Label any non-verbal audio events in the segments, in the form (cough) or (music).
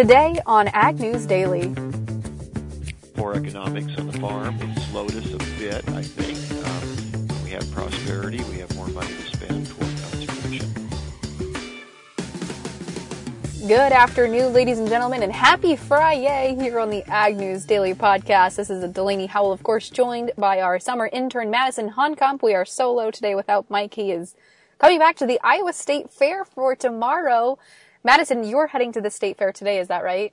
Today on Ag News Daily. Poor economics on the farm. It slowed us a bit, I think. Um, we have prosperity. We have more money to spend toward conservation. Good afternoon, ladies and gentlemen, and happy Friday here on the Ag News Daily Podcast. This is Delaney Howell, of course, joined by our summer intern, Madison Honkamp. We are solo today without Mike. He is coming back to the Iowa State Fair for tomorrow. Madison, you're heading to the State Fair today, is that right?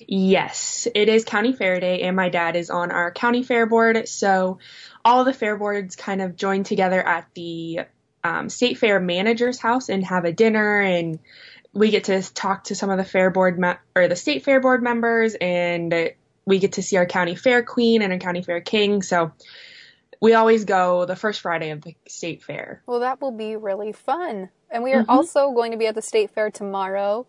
Yes, it is County Fair Day, and my dad is on our county fair board. So all the fair boards kind of join together at the um, state fair manager's house and have a dinner, and we get to talk to some of the fair board me- or the state fair board members, and we get to see our county fair queen and our county fair king. So we always go the first Friday of the state fair. Well, that will be really fun. And we are mm-hmm. also going to be at the state fair tomorrow,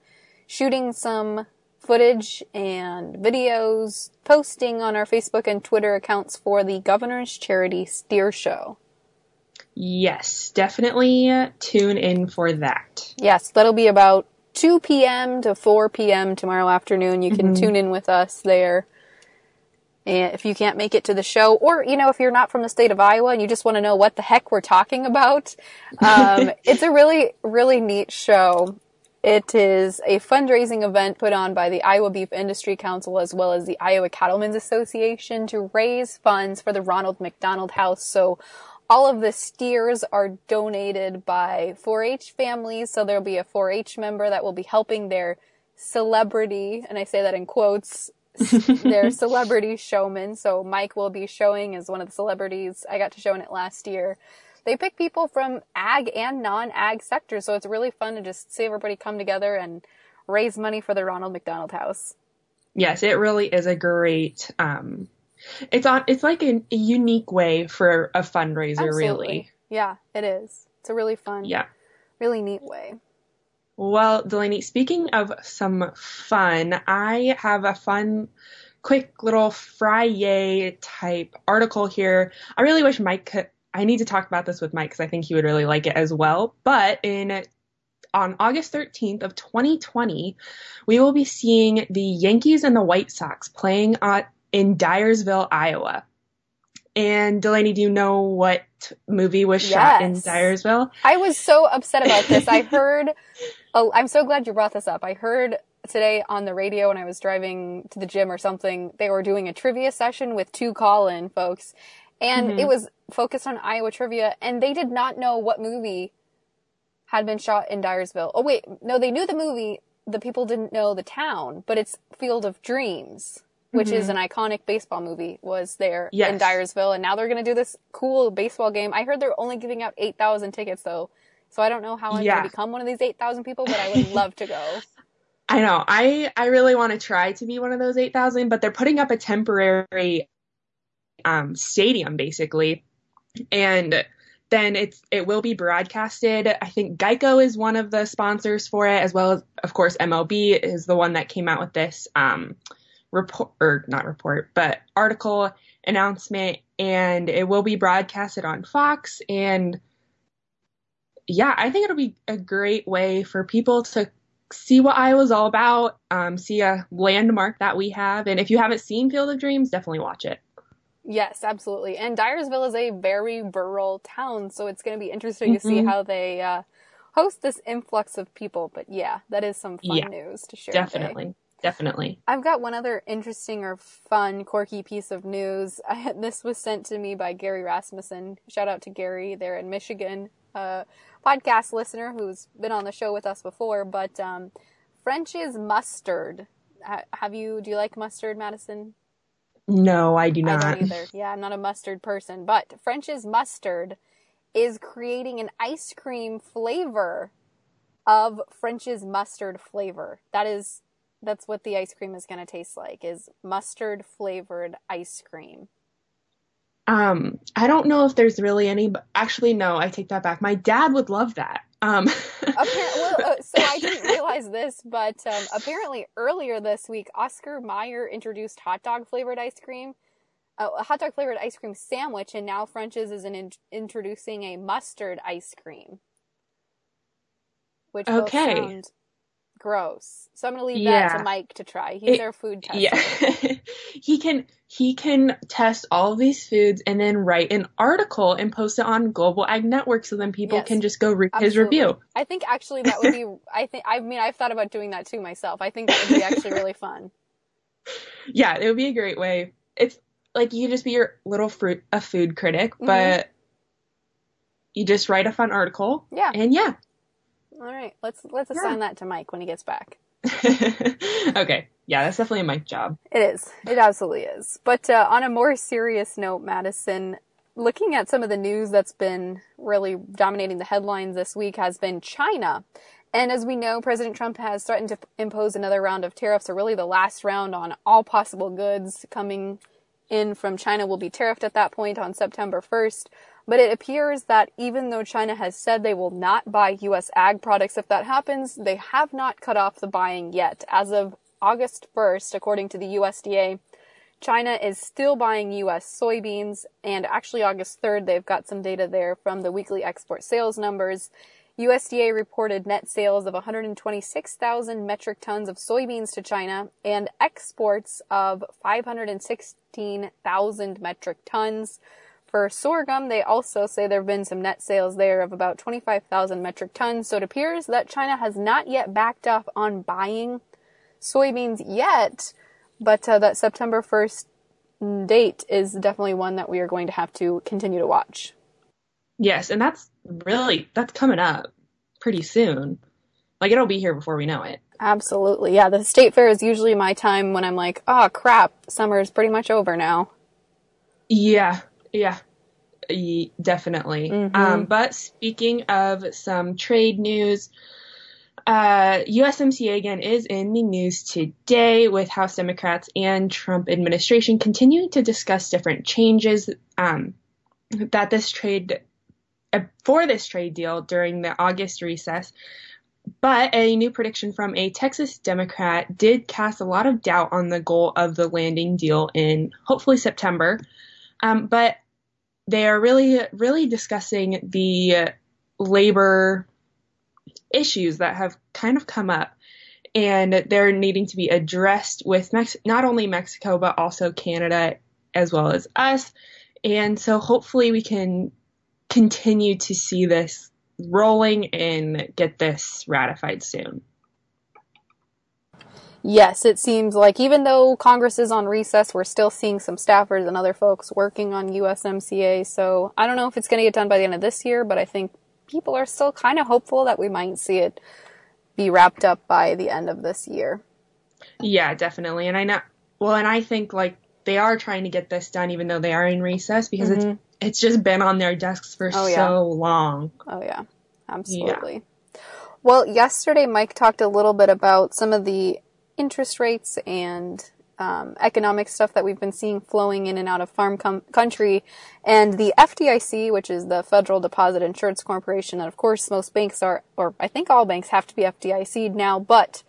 shooting some footage and videos, posting on our Facebook and Twitter accounts for the Governor's Charity Steer Show. Yes, definitely tune in for that. Yes, that'll be about 2 p.m. to 4 p.m. tomorrow afternoon. You can mm-hmm. tune in with us there. And if you can't make it to the show, or, you know, if you're not from the state of Iowa and you just want to know what the heck we're talking about, um, (laughs) it's a really, really neat show. It is a fundraising event put on by the Iowa Beef Industry Council as well as the Iowa Cattlemen's Association to raise funds for the Ronald McDonald House. So all of the steers are donated by 4-H families. So there'll be a 4-H member that will be helping their celebrity, and I say that in quotes, (laughs) they're celebrity showmen. So Mike will be showing as one of the celebrities. I got to show in it last year. They pick people from ag and non-ag sectors, so it's really fun to just see everybody come together and raise money for the Ronald McDonald House. Yes, it really is a great. Um, it's on. It's like a, a unique way for a fundraiser, Absolutely. really. Yeah, it is. It's a really fun. Yeah. Really neat way. Well, Delaney, speaking of some fun, I have a fun, quick little Friday type article here. I really wish Mike could, I need to talk about this with Mike because I think he would really like it as well. But in on August 13th of 2020, we will be seeing the Yankees and the White Sox playing at, in Dyersville, Iowa. And Delaney, do you know what movie was yes. shot in Dyersville? I was so upset about this. I (laughs) heard, oh, I'm so glad you brought this up. I heard today on the radio when I was driving to the gym or something, they were doing a trivia session with two call-in folks. And mm-hmm. it was focused on Iowa trivia and they did not know what movie had been shot in Dyersville. Oh wait, no, they knew the movie. The people didn't know the town, but it's Field of Dreams which mm-hmm. is an iconic baseball movie, was there yes. in Dyersville, and now they're going to do this cool baseball game. I heard they're only giving out eight thousand tickets though, so I don't know how I'm yeah. going to become one of these eight thousand people, but I would (laughs) love to go. I know. I I really want to try to be one of those eight thousand, but they're putting up a temporary um, stadium basically, and then it's it will be broadcasted. I think Geico is one of the sponsors for it, as well as of course MLB is the one that came out with this. Um, report or not report, but article announcement and it will be broadcasted on Fox and yeah, I think it'll be a great way for people to see what Iowa's all about, um, see a landmark that we have. And if you haven't seen Field of Dreams, definitely watch it. Yes, absolutely. And Dyersville is a very rural town, so it's going to be interesting mm-hmm. to see mm-hmm. how they uh, host this influx of people. But yeah, that is some fun yeah, news to share. Definitely. Today. Definitely. I've got one other interesting or fun, quirky piece of news. (laughs) I, this was sent to me by Gary Rasmussen. Shout out to Gary there in Michigan, a podcast listener who's been on the show with us before. But um, French's mustard. have you? Do you like mustard, Madison? No, I do not. I don't either. (laughs) Yeah, I'm not a mustard person. But French's mustard is creating an ice cream flavor of French's mustard flavor. That is that's what the ice cream is going to taste like is mustard flavored ice cream. Um, I don't know if there's really any, but actually, no, I take that back. My dad would love that. Um. (laughs) well, uh, so I didn't realize this, but um, apparently earlier this week, Oscar Mayer introduced hot dog flavored ice cream, uh, a hot dog flavored ice cream sandwich, and now French's is in, introducing a mustard ice cream, which okay. sound gross. So I'm gonna leave that to Mike to try. He's It- our food tester. Yeah. (laughs) he can he can test all of these foods and then write an article and post it on Global Ag Network so then people Yes. can just go read his review. I think actually that would be. (laughs) I think. I mean, I've thought about doing that too myself. I think that would be actually really fun. (laughs) Yeah, it would be a great way. It's like you just be your little fruit a food critic, Mhm. but you just write a fun article. Yeah. And yeah. All right. Let's let's Yeah. assign that to Mike when he gets back. (laughs) okay. Yeah, that's definitely a Mike job. It is. It absolutely is. But uh, on a more serious note, Madison, looking at some of the news that's been really dominating the headlines this week has been China. And as we know, President Trump has threatened to impose another round of tariffs, or really the last round on all possible goods coming in from China will be tariffed at that point on September 1st. But it appears that even though China has said they will not buy U.S. ag products if that happens, they have not cut off the buying yet. As of August 1st, according to the USDA, China is still buying U.S. soybeans, and actually August 3rd, they've got some data there from the weekly export sales numbers. USDA reported net sales of 126,000 metric tons of soybeans to China and exports of 516,000 metric tons. For sorghum, they also say there have been some net sales there of about 25,000 metric tons. So it appears that China has not yet backed off on buying soybeans yet, but uh, that September 1st date is definitely one that we are going to have to continue to watch. Yes, and that's really that's coming up pretty soon. Like it'll be here before we know it. Absolutely. Yeah, the state fair is usually my time when I'm like, oh crap, summer is pretty much over now. Yeah, yeah, Ye- definitely. Mhm. Um, but speaking of some trade news, uh, USMCA again is in the news today with House Democrats and Trump administration continuing to discuss different changes um, that this trade uh, for this trade deal during the August recess. But a new prediction from a Texas Democrat did cast a lot of doubt on the goal of the landing deal in hopefully September. Um, but they are really, really discussing the labor issues that have kind of come up. And they're needing to be addressed with Mex- not only Mexico, but also Canada as well as us. And so hopefully we can continue to see this rolling and get this ratified soon. Yes, it seems like even though Congress is on recess, we're still seeing some staffers and other folks working on USMCA. So I don't know if it's going to get done by the end of this year, but I think people are still kind of hopeful that we might see it be wrapped up by the end of this year. Yeah, definitely. And I know, well, and I think like they are trying to get this done even though they are in recess because Mhm. it's, it's just been on their desks for Oh, so yeah. long. Oh yeah, absolutely. Well, yesterday Mike talked a little bit about some of the interest rates and um, economic stuff that we've been seeing flowing in and out of farm com- country, and the FDIC, which is the Federal Deposit Insurance Corporation, and of course most banks are, or I think all banks have to be FDIC'd now, but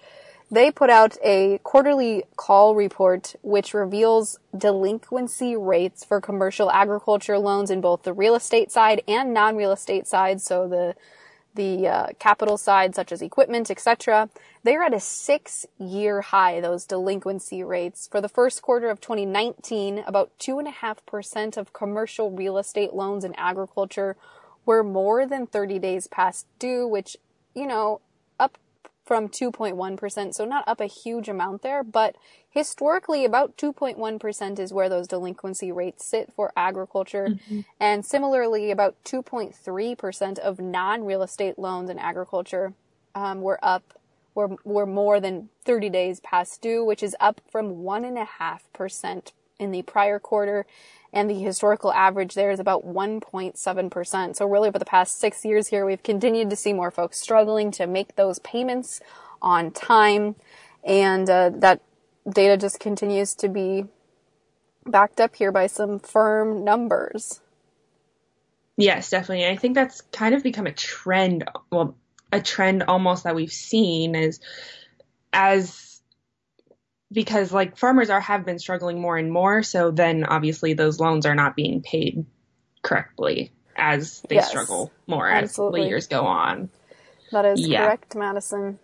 they put out a quarterly call report which reveals delinquency rates for commercial agriculture loans in both the real estate side and non-real estate side. So the the uh, capital side, such as equipment, etc. They're at a six-year high. Those delinquency rates for the first quarter of 2019, about two and a half percent of commercial real estate loans in agriculture were more than 30 days past due, which you know from 2.1%, so not up a huge amount there, but historically about 2.1% is where those delinquency rates sit for agriculture. And similarly, about 2.3% of non-real estate loans in agriculture um, were up, were, were more than 30 days past due, which is up from 1.5% in the prior quarter. And the historical average there is about 1.7%. So really over the past six years here, we've continued to see more folks struggling to make those payments on time. And uh, that data just continues to be backed up here by some firm numbers. Yes, definitely. I think that's kind of become a trend. Well, a trend almost that we've seen is as because like farmers are have been struggling more and more. So then obviously those loans are not being paid correctly as they Yes, struggle more absolutely. as the years go on. That is Yeah. correct, Madison.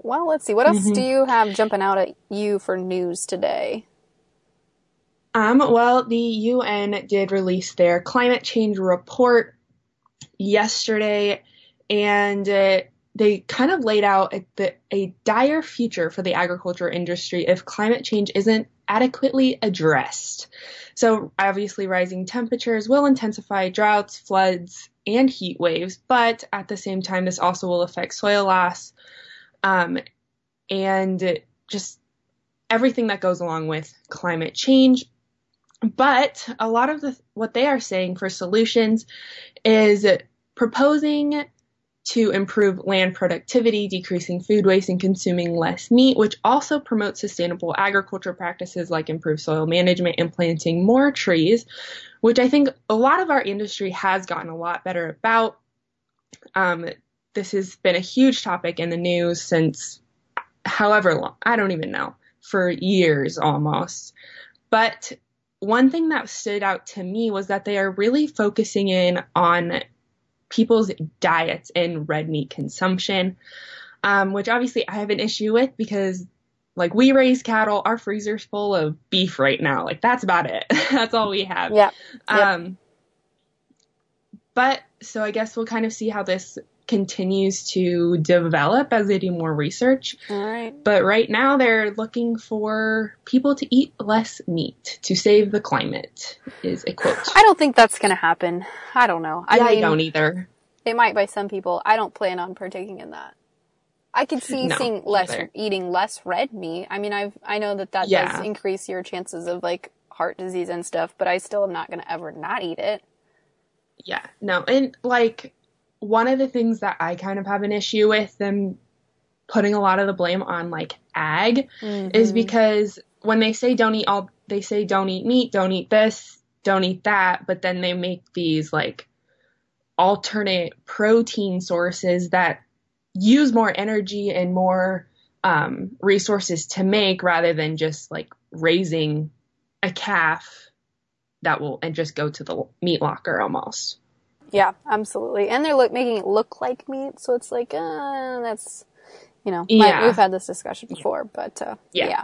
Well, let's see. What else Mm-hmm. do you have jumping out at you for news today? Um, well, the UN did release their climate change report yesterday, and uh, they kind of laid out a, the, a dire future for the agriculture industry if climate change isn't adequately addressed. So, obviously, rising temperatures will intensify droughts, floods, and heat waves, but at the same time, this also will affect soil loss um, and just everything that goes along with climate change. But a lot of the, what they are saying for solutions is proposing to improve land productivity, decreasing food waste, and consuming less meat, which also promotes sustainable agriculture practices like improved soil management and planting more trees, which I think a lot of our industry has gotten a lot better about. Um, this has been a huge topic in the news since however long, I don't even know, for years almost. But one thing that stood out to me was that they are really focusing in on people's diets and red meat consumption, um, which obviously I have an issue with because, like, we raise cattle, our freezer's full of beef right now. Like, that's about it. (laughs) that's all we have. Yeah. Um, but so I guess we'll kind of see how this continues to develop as they do more research. All right. But right now they're looking for people to eat less meat to save the climate, is a quote. I don't think that's going to happen. I don't know. I yeah, mean, I don't either. it might by some people. I don't plan on partaking in that. I could see No, seeing less either. eating less red meat. I mean, I've I know that that Yeah. does increase your chances of like heart disease and stuff, but I still am not going to ever not eat it. Yeah, no. And like one of the things that I kind of have an issue with them putting a lot of the blame on like ag is because when they say don't eat all they say don't eat meat, don't eat this, don't eat that, but then they make these like alternate protein sources that use more energy and more um, resources to make rather than just like raising a calf that will and just go to the meat locker almost. Yeah, absolutely. And they're look, making it look like meat, so it's like, uh, that's, you know, Yeah. we've had this discussion before, but uh, Yeah. yeah.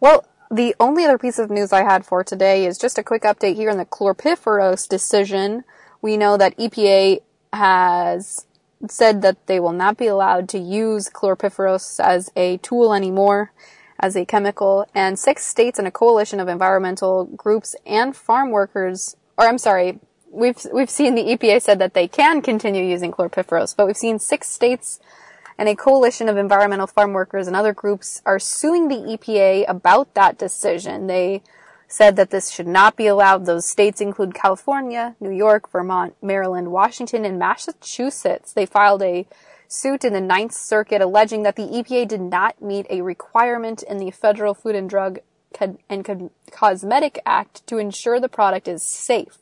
Well, the only other piece of news I had for today is just a quick update here on the chlorpyrifos decision. We know that EPA has said that they will not be allowed to use chlorpyrifos as a tool anymore, as a chemical, and six states and a coalition of environmental groups and farm workers, or I'm sorry, we've we've seen the EPA said that they can continue using chlorpyrifos, but we've seen six states and a coalition of environmental farm workers and other groups are suing the EPA about that decision. They said that this should not be allowed. Those states include California, New York, Vermont, Maryland, Washington, and Massachusetts. They filed a suit in the Ninth Circuit alleging that the EPA did not meet a requirement in the Federal Food and Drug and Cosmetic Act to ensure the product is safe.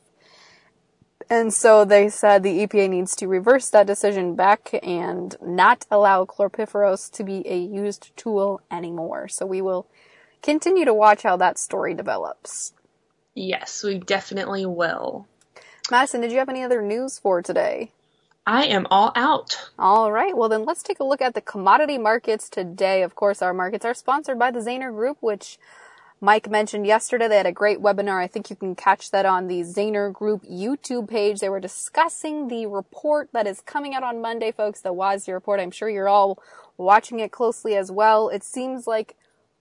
And so they said the EPA needs to reverse that decision back and not allow chlorpyrifos to be a used tool anymore. So we will continue to watch how that story develops. Yes, we definitely will. Madison, did you have any other news for today? I am all out. All right, well then let's take a look at the commodity markets today. Of course, our markets are sponsored by the Zaner Group, which Mike mentioned yesterday. They had a great webinar. I think you can catch that on the Zaner Group YouTube page. They were discussing the report that is coming out on Monday, folks, the WASDE report. I'm sure you're all watching it closely as well. It seems like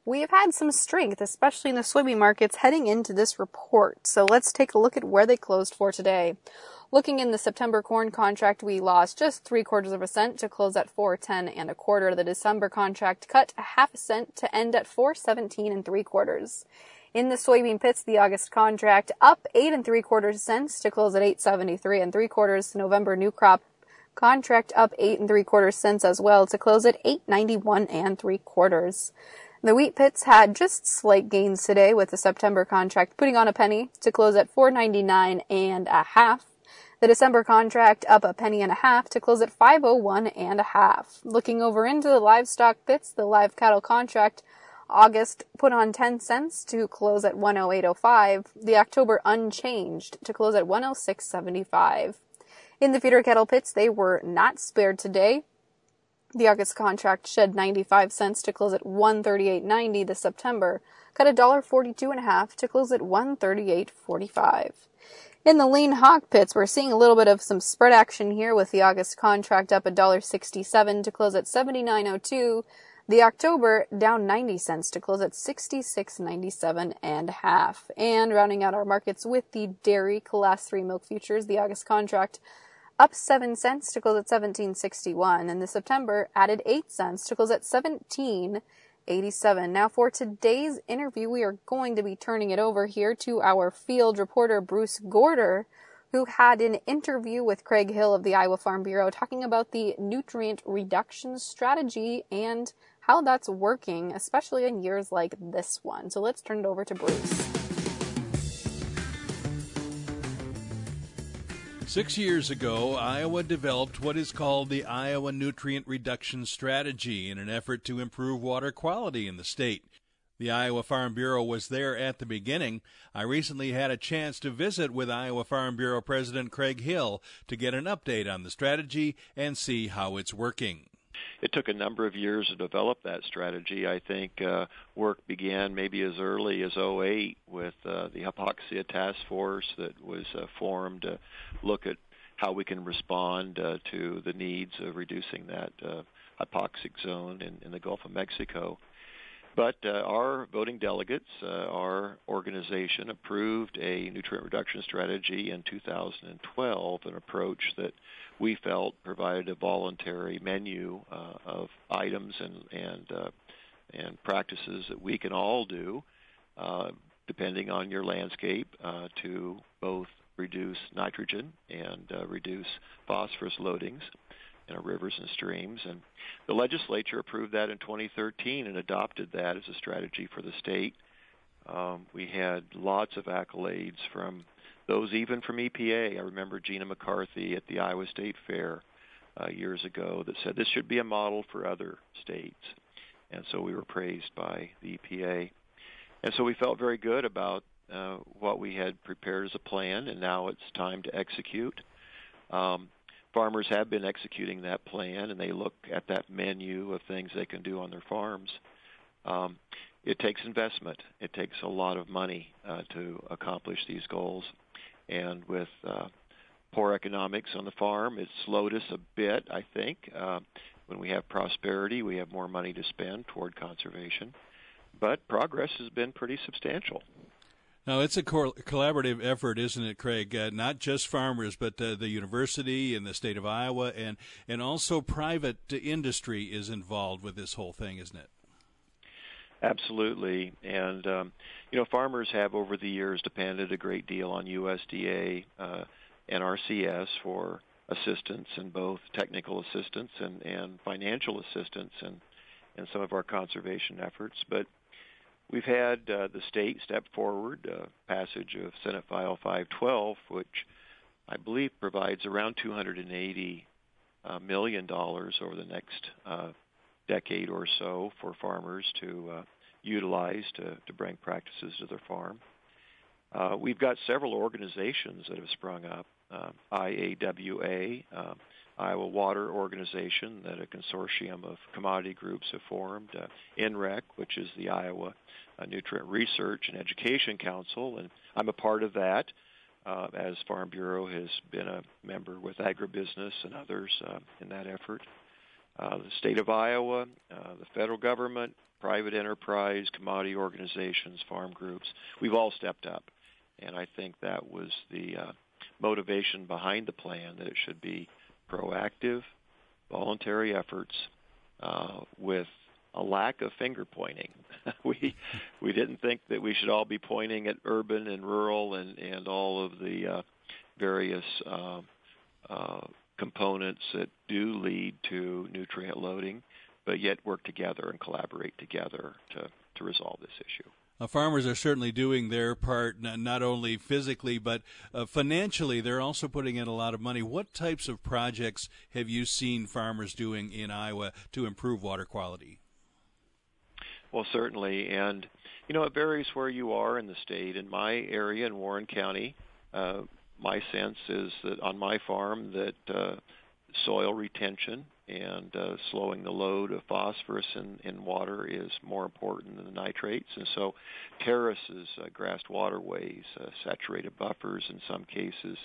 we have had some strength, especially in the soybean markets, heading into this report. So let's take a look at where they closed for today. Looking in the September corn contract, we lost just three quarters of a cent to close at 410 and a quarter. The December contract cut a half a cent to end at 417 and three quarters. In the soybean pits, the August contract up eight and three quarters cents to close at 873 and three quarters. November new crop contract up eight and three quarters cents as well to close at 891 and three quarters. The wheat pits had just slight gains today with the September contract putting on a penny to close at 499 and a half. The December contract up a penny and a half to close at 501 and a half. Looking over into the livestock pits, the live cattle contract August put on 10 cents to close at 108.05. The October unchanged to close at 106.75. In the feeder cattle pits, they were not spared today. The August contract shed 95 cents to close at 138.90 this September, cut a dollar 42 and a half to close at 138.45. In the lean hog pits, we're seeing a little bit of some spread action here with the August contract up a dollar 67 to close at 79.02. The October down 90 cents to close at 66.97 and a half. And rounding out our markets with the dairy class 3 milk futures, the August contract up 7 cents to close at 17.61 and the September added 8 cents to close at 17.87. Now for today's interview, we are going to be turning it over here to our field reporter Bruce Gaarder who had an interview with Craig Hill of the Iowa Farm Bureau talking about the nutrient reduction strategy and how that's working, especially in years like this one. So let's turn it over to Bruce. Six years ago, Iowa developed what is called the Iowa Nutrient Reduction Strategy in an effort to improve water quality in the state. The Iowa Farm Bureau was there at the beginning. I recently had a chance to visit with Iowa Farm Bureau President Craig Hill to get an update on the strategy and see how it's working it took a number of years to develop that strategy. I think uh, work began maybe as early as 08 with uh, the hypoxia task force that was uh, formed to look at how we can respond uh, to the needs of reducing that uh, hypoxic zone in, in the Gulf of Mexico. But uh, our voting delegates, uh, our organization, approved a nutrient reduction strategy in 2012, an approach that we felt provided a voluntary menu uh, of items and and uh, and practices that we can all do, uh, depending on your landscape, uh, to both reduce nitrogen and reduce phosphorus loadings in our rivers and streams. And the legislature approved that in 2013 and adopted that as a strategy for the state. Um, we had lots of accolades from those even from EPA. I remember Gina McCarthy at the Iowa State Fair uh, years ago that said this should be a model for other states. And so we were praised by the EPA. And so we felt very good about uh, what we had prepared as a plan, and now it's time to execute. Um, farmers have been executing that plan, and they look at that menu of things they can do on their farms. Um, it takes investment. It takes a lot of money uh, to accomplish these goals and with uh, poor economics on the farm, it slowed us a bit. I think uh, when we have prosperity, we have more money to spend toward conservation, but progress has been pretty substantial. Now, it's a co- collaborative effort, isn't it, Craig? Uh, not just farmers, but uh, the university and the state of Iowa, and, and also private industry is involved with this whole thing, isn't it? Absolutely, and um, you know, farmers have over the years depended a great deal on USDA uh, NRCS for assistance in both technical assistance and, and financial assistance in, in some of our conservation efforts. But we've had uh, the state step forward, uh, passage of Senate File 512, which I believe provides around 280 uh, million dollars over the next uh, decade or so for farmers to uh, utilize to, to bring practices to their farm. Uh, we've got several organizations that have sprung up. Uh, IAWA, uh, Iowa Water Organization, that a consortium of commodity groups have formed. Uh, NREC, which is the Iowa uh, Nutrient Research and Education Council, and I'm a part of that. Uh, as Farm Bureau has been a member with agribusiness and others uh, in that effort uh, the state of Iowa, uh, the federal government, private enterprise, commodity organizations, farm groups. We've all stepped up, and I think that was the uh, motivation behind the plan that it should be proactive, voluntary efforts uh, with a lack of finger pointing. (laughs) we we didn't think that we should all be pointing at urban and rural and and all of the uh, various uh, uh, components that do lead to nutrient loading, but yet work together and collaborate together to, to resolve this issue. Uh, farmers are certainly doing their part, not only physically but uh, financially. They're also putting in a lot of money. What types of projects have you seen farmers doing in Iowa to improve water quality? Well, certainly, and you know it varies where you are in the state. In my area in Warren County, uh, my sense is that on my farm that uh, soil retention and uh, slowing the load of phosphorus in, in water is more important than the nitrates. And so terraces, uh, grassed waterways, uh, saturated buffers in some cases.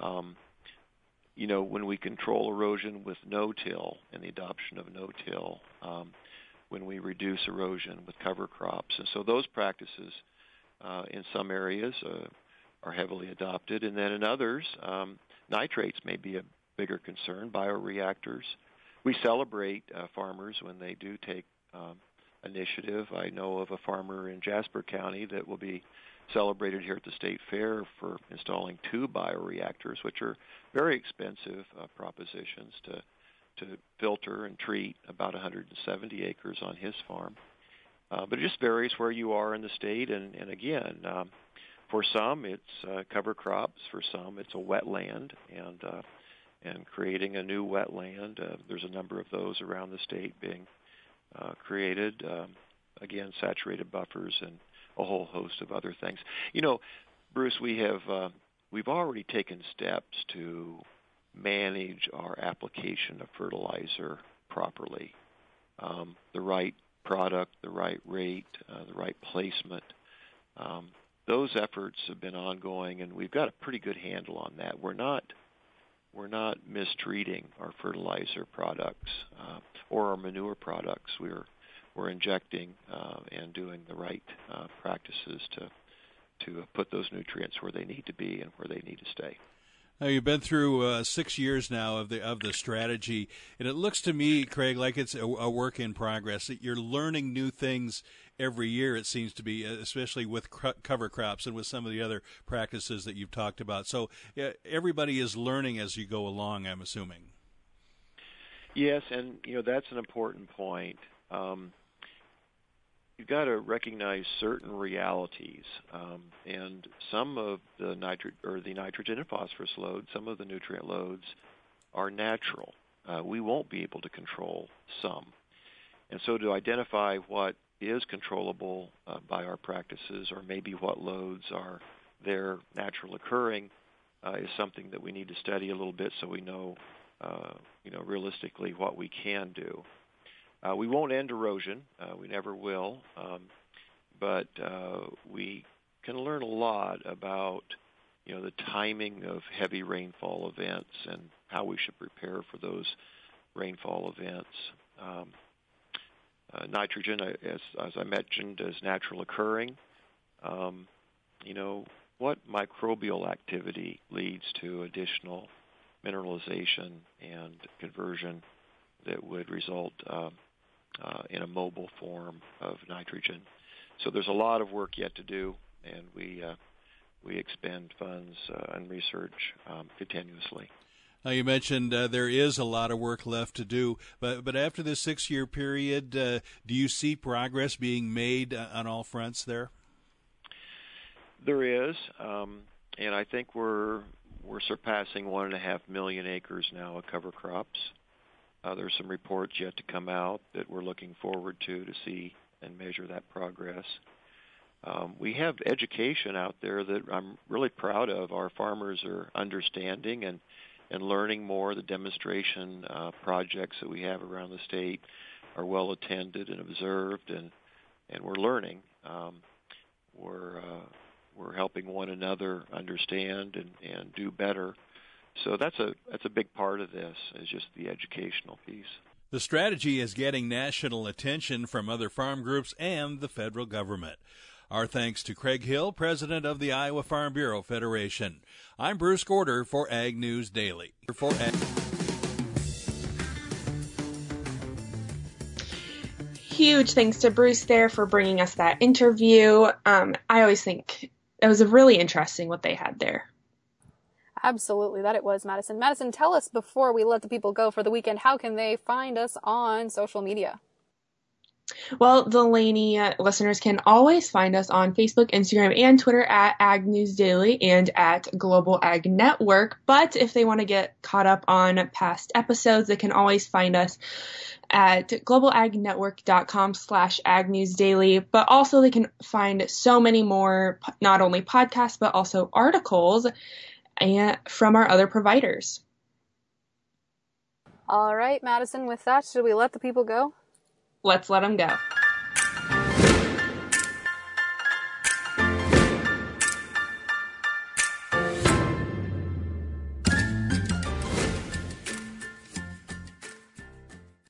Um, you know, when we control erosion with no-till and the adoption of no-till, um, when we reduce erosion with cover crops. And so those practices uh, in some areas uh, are heavily adopted. And then in others, um, nitrates may be a bigger concern, bioreactors. We celebrate uh, farmers when they do take um, initiative. I know of a farmer in Jasper County that will be celebrated here at the state fair for installing two bioreactors, which are very expensive uh, propositions to to filter and treat about 170 acres on his farm. Uh, but it just varies where you are in the state, and, and again, um, for some it's uh, cover crops, for some it's a wetland, and uh, and creating a new wetland. Uh, there's a number of those around the state being uh, created. Um, again, saturated buffers and a whole host of other things. You know, Bruce, we have uh, we've already taken steps to manage our application of fertilizer properly. Um, the right product, the right rate, uh, the right placement. Um, those efforts have been ongoing, and we've got a pretty good handle on that. We're not we're not mistreating our fertilizer products uh, or our manure products. We're we're injecting uh, and doing the right uh, practices to to put those nutrients where they need to be and where they need to stay. Now, you've been through uh, six years now of the of the strategy, and it looks to me, Craig, like it's a, a work in progress. That you're learning new things every year. It seems to be, especially with cr- cover crops and with some of the other practices that you've talked about. So everybody is learning as you go along. I'm assuming. Yes, and you know that's an important point. Um, you've got to recognize certain realities, um, and some of the nitrogen or the nitrogen and phosphorus loads, some of the nutrient loads, are natural. Uh, we won't be able to control some, and so to identify what is controllable uh, by our practices, or maybe what loads are there natural occurring, uh, is something that we need to study a little bit so we know, uh, you know, realistically what we can do. Uh, we won't end erosion. Uh, we never will. Um, but uh, we can learn a lot about you know the timing of heavy rainfall events and how we should prepare for those rainfall events. Um, uh, nitrogen, uh, as, as I mentioned, is natural occurring. Um, you know what microbial activity leads to additional mineralization and conversion that would result um, uh, in a mobile form of nitrogen. So there's a lot of work yet to do, and we uh, we expend funds uh, and research um, continuously. You mentioned uh, there is a lot of work left to do, but but after this six year period, uh, do you see progress being made uh, on all fronts there? There is, um, and I think we're we're surpassing one and a half million acres now of cover crops. Uh, there's some reports yet to come out that we're looking forward to to see and measure that progress. Um, we have education out there that I'm really proud of. Our farmers are understanding and and learning more. The demonstration uh, projects that we have around the state are well attended and observed, and and we're learning. Um, we're uh, we're helping one another understand and, and do better so that's a that's a big part of this is just the educational piece. The strategy is getting national attention from other farm groups and the federal government. Our thanks to Craig Hill, president of the Iowa Farm Bureau Federation. I'm Bruce Gaarder for Ag News Daily. For Ag- Huge thanks to Bruce there for bringing us that interview. Um, I always think it was really interesting what they had there. Absolutely, that it was, Madison. Madison, tell us before we let the people go for the weekend, how can they find us on social media? Well, the uh, listeners can always find us on Facebook, Instagram, and Twitter at Ag News Daily and at Global Ag Network. But if they want to get caught up on past episodes, they can always find us at globalagnetwork.com slash agnewsdaily. But also they can find so many more, not only podcasts, but also articles and from our other providers. All right, Madison, with that, should we let the people go? Let's let them go.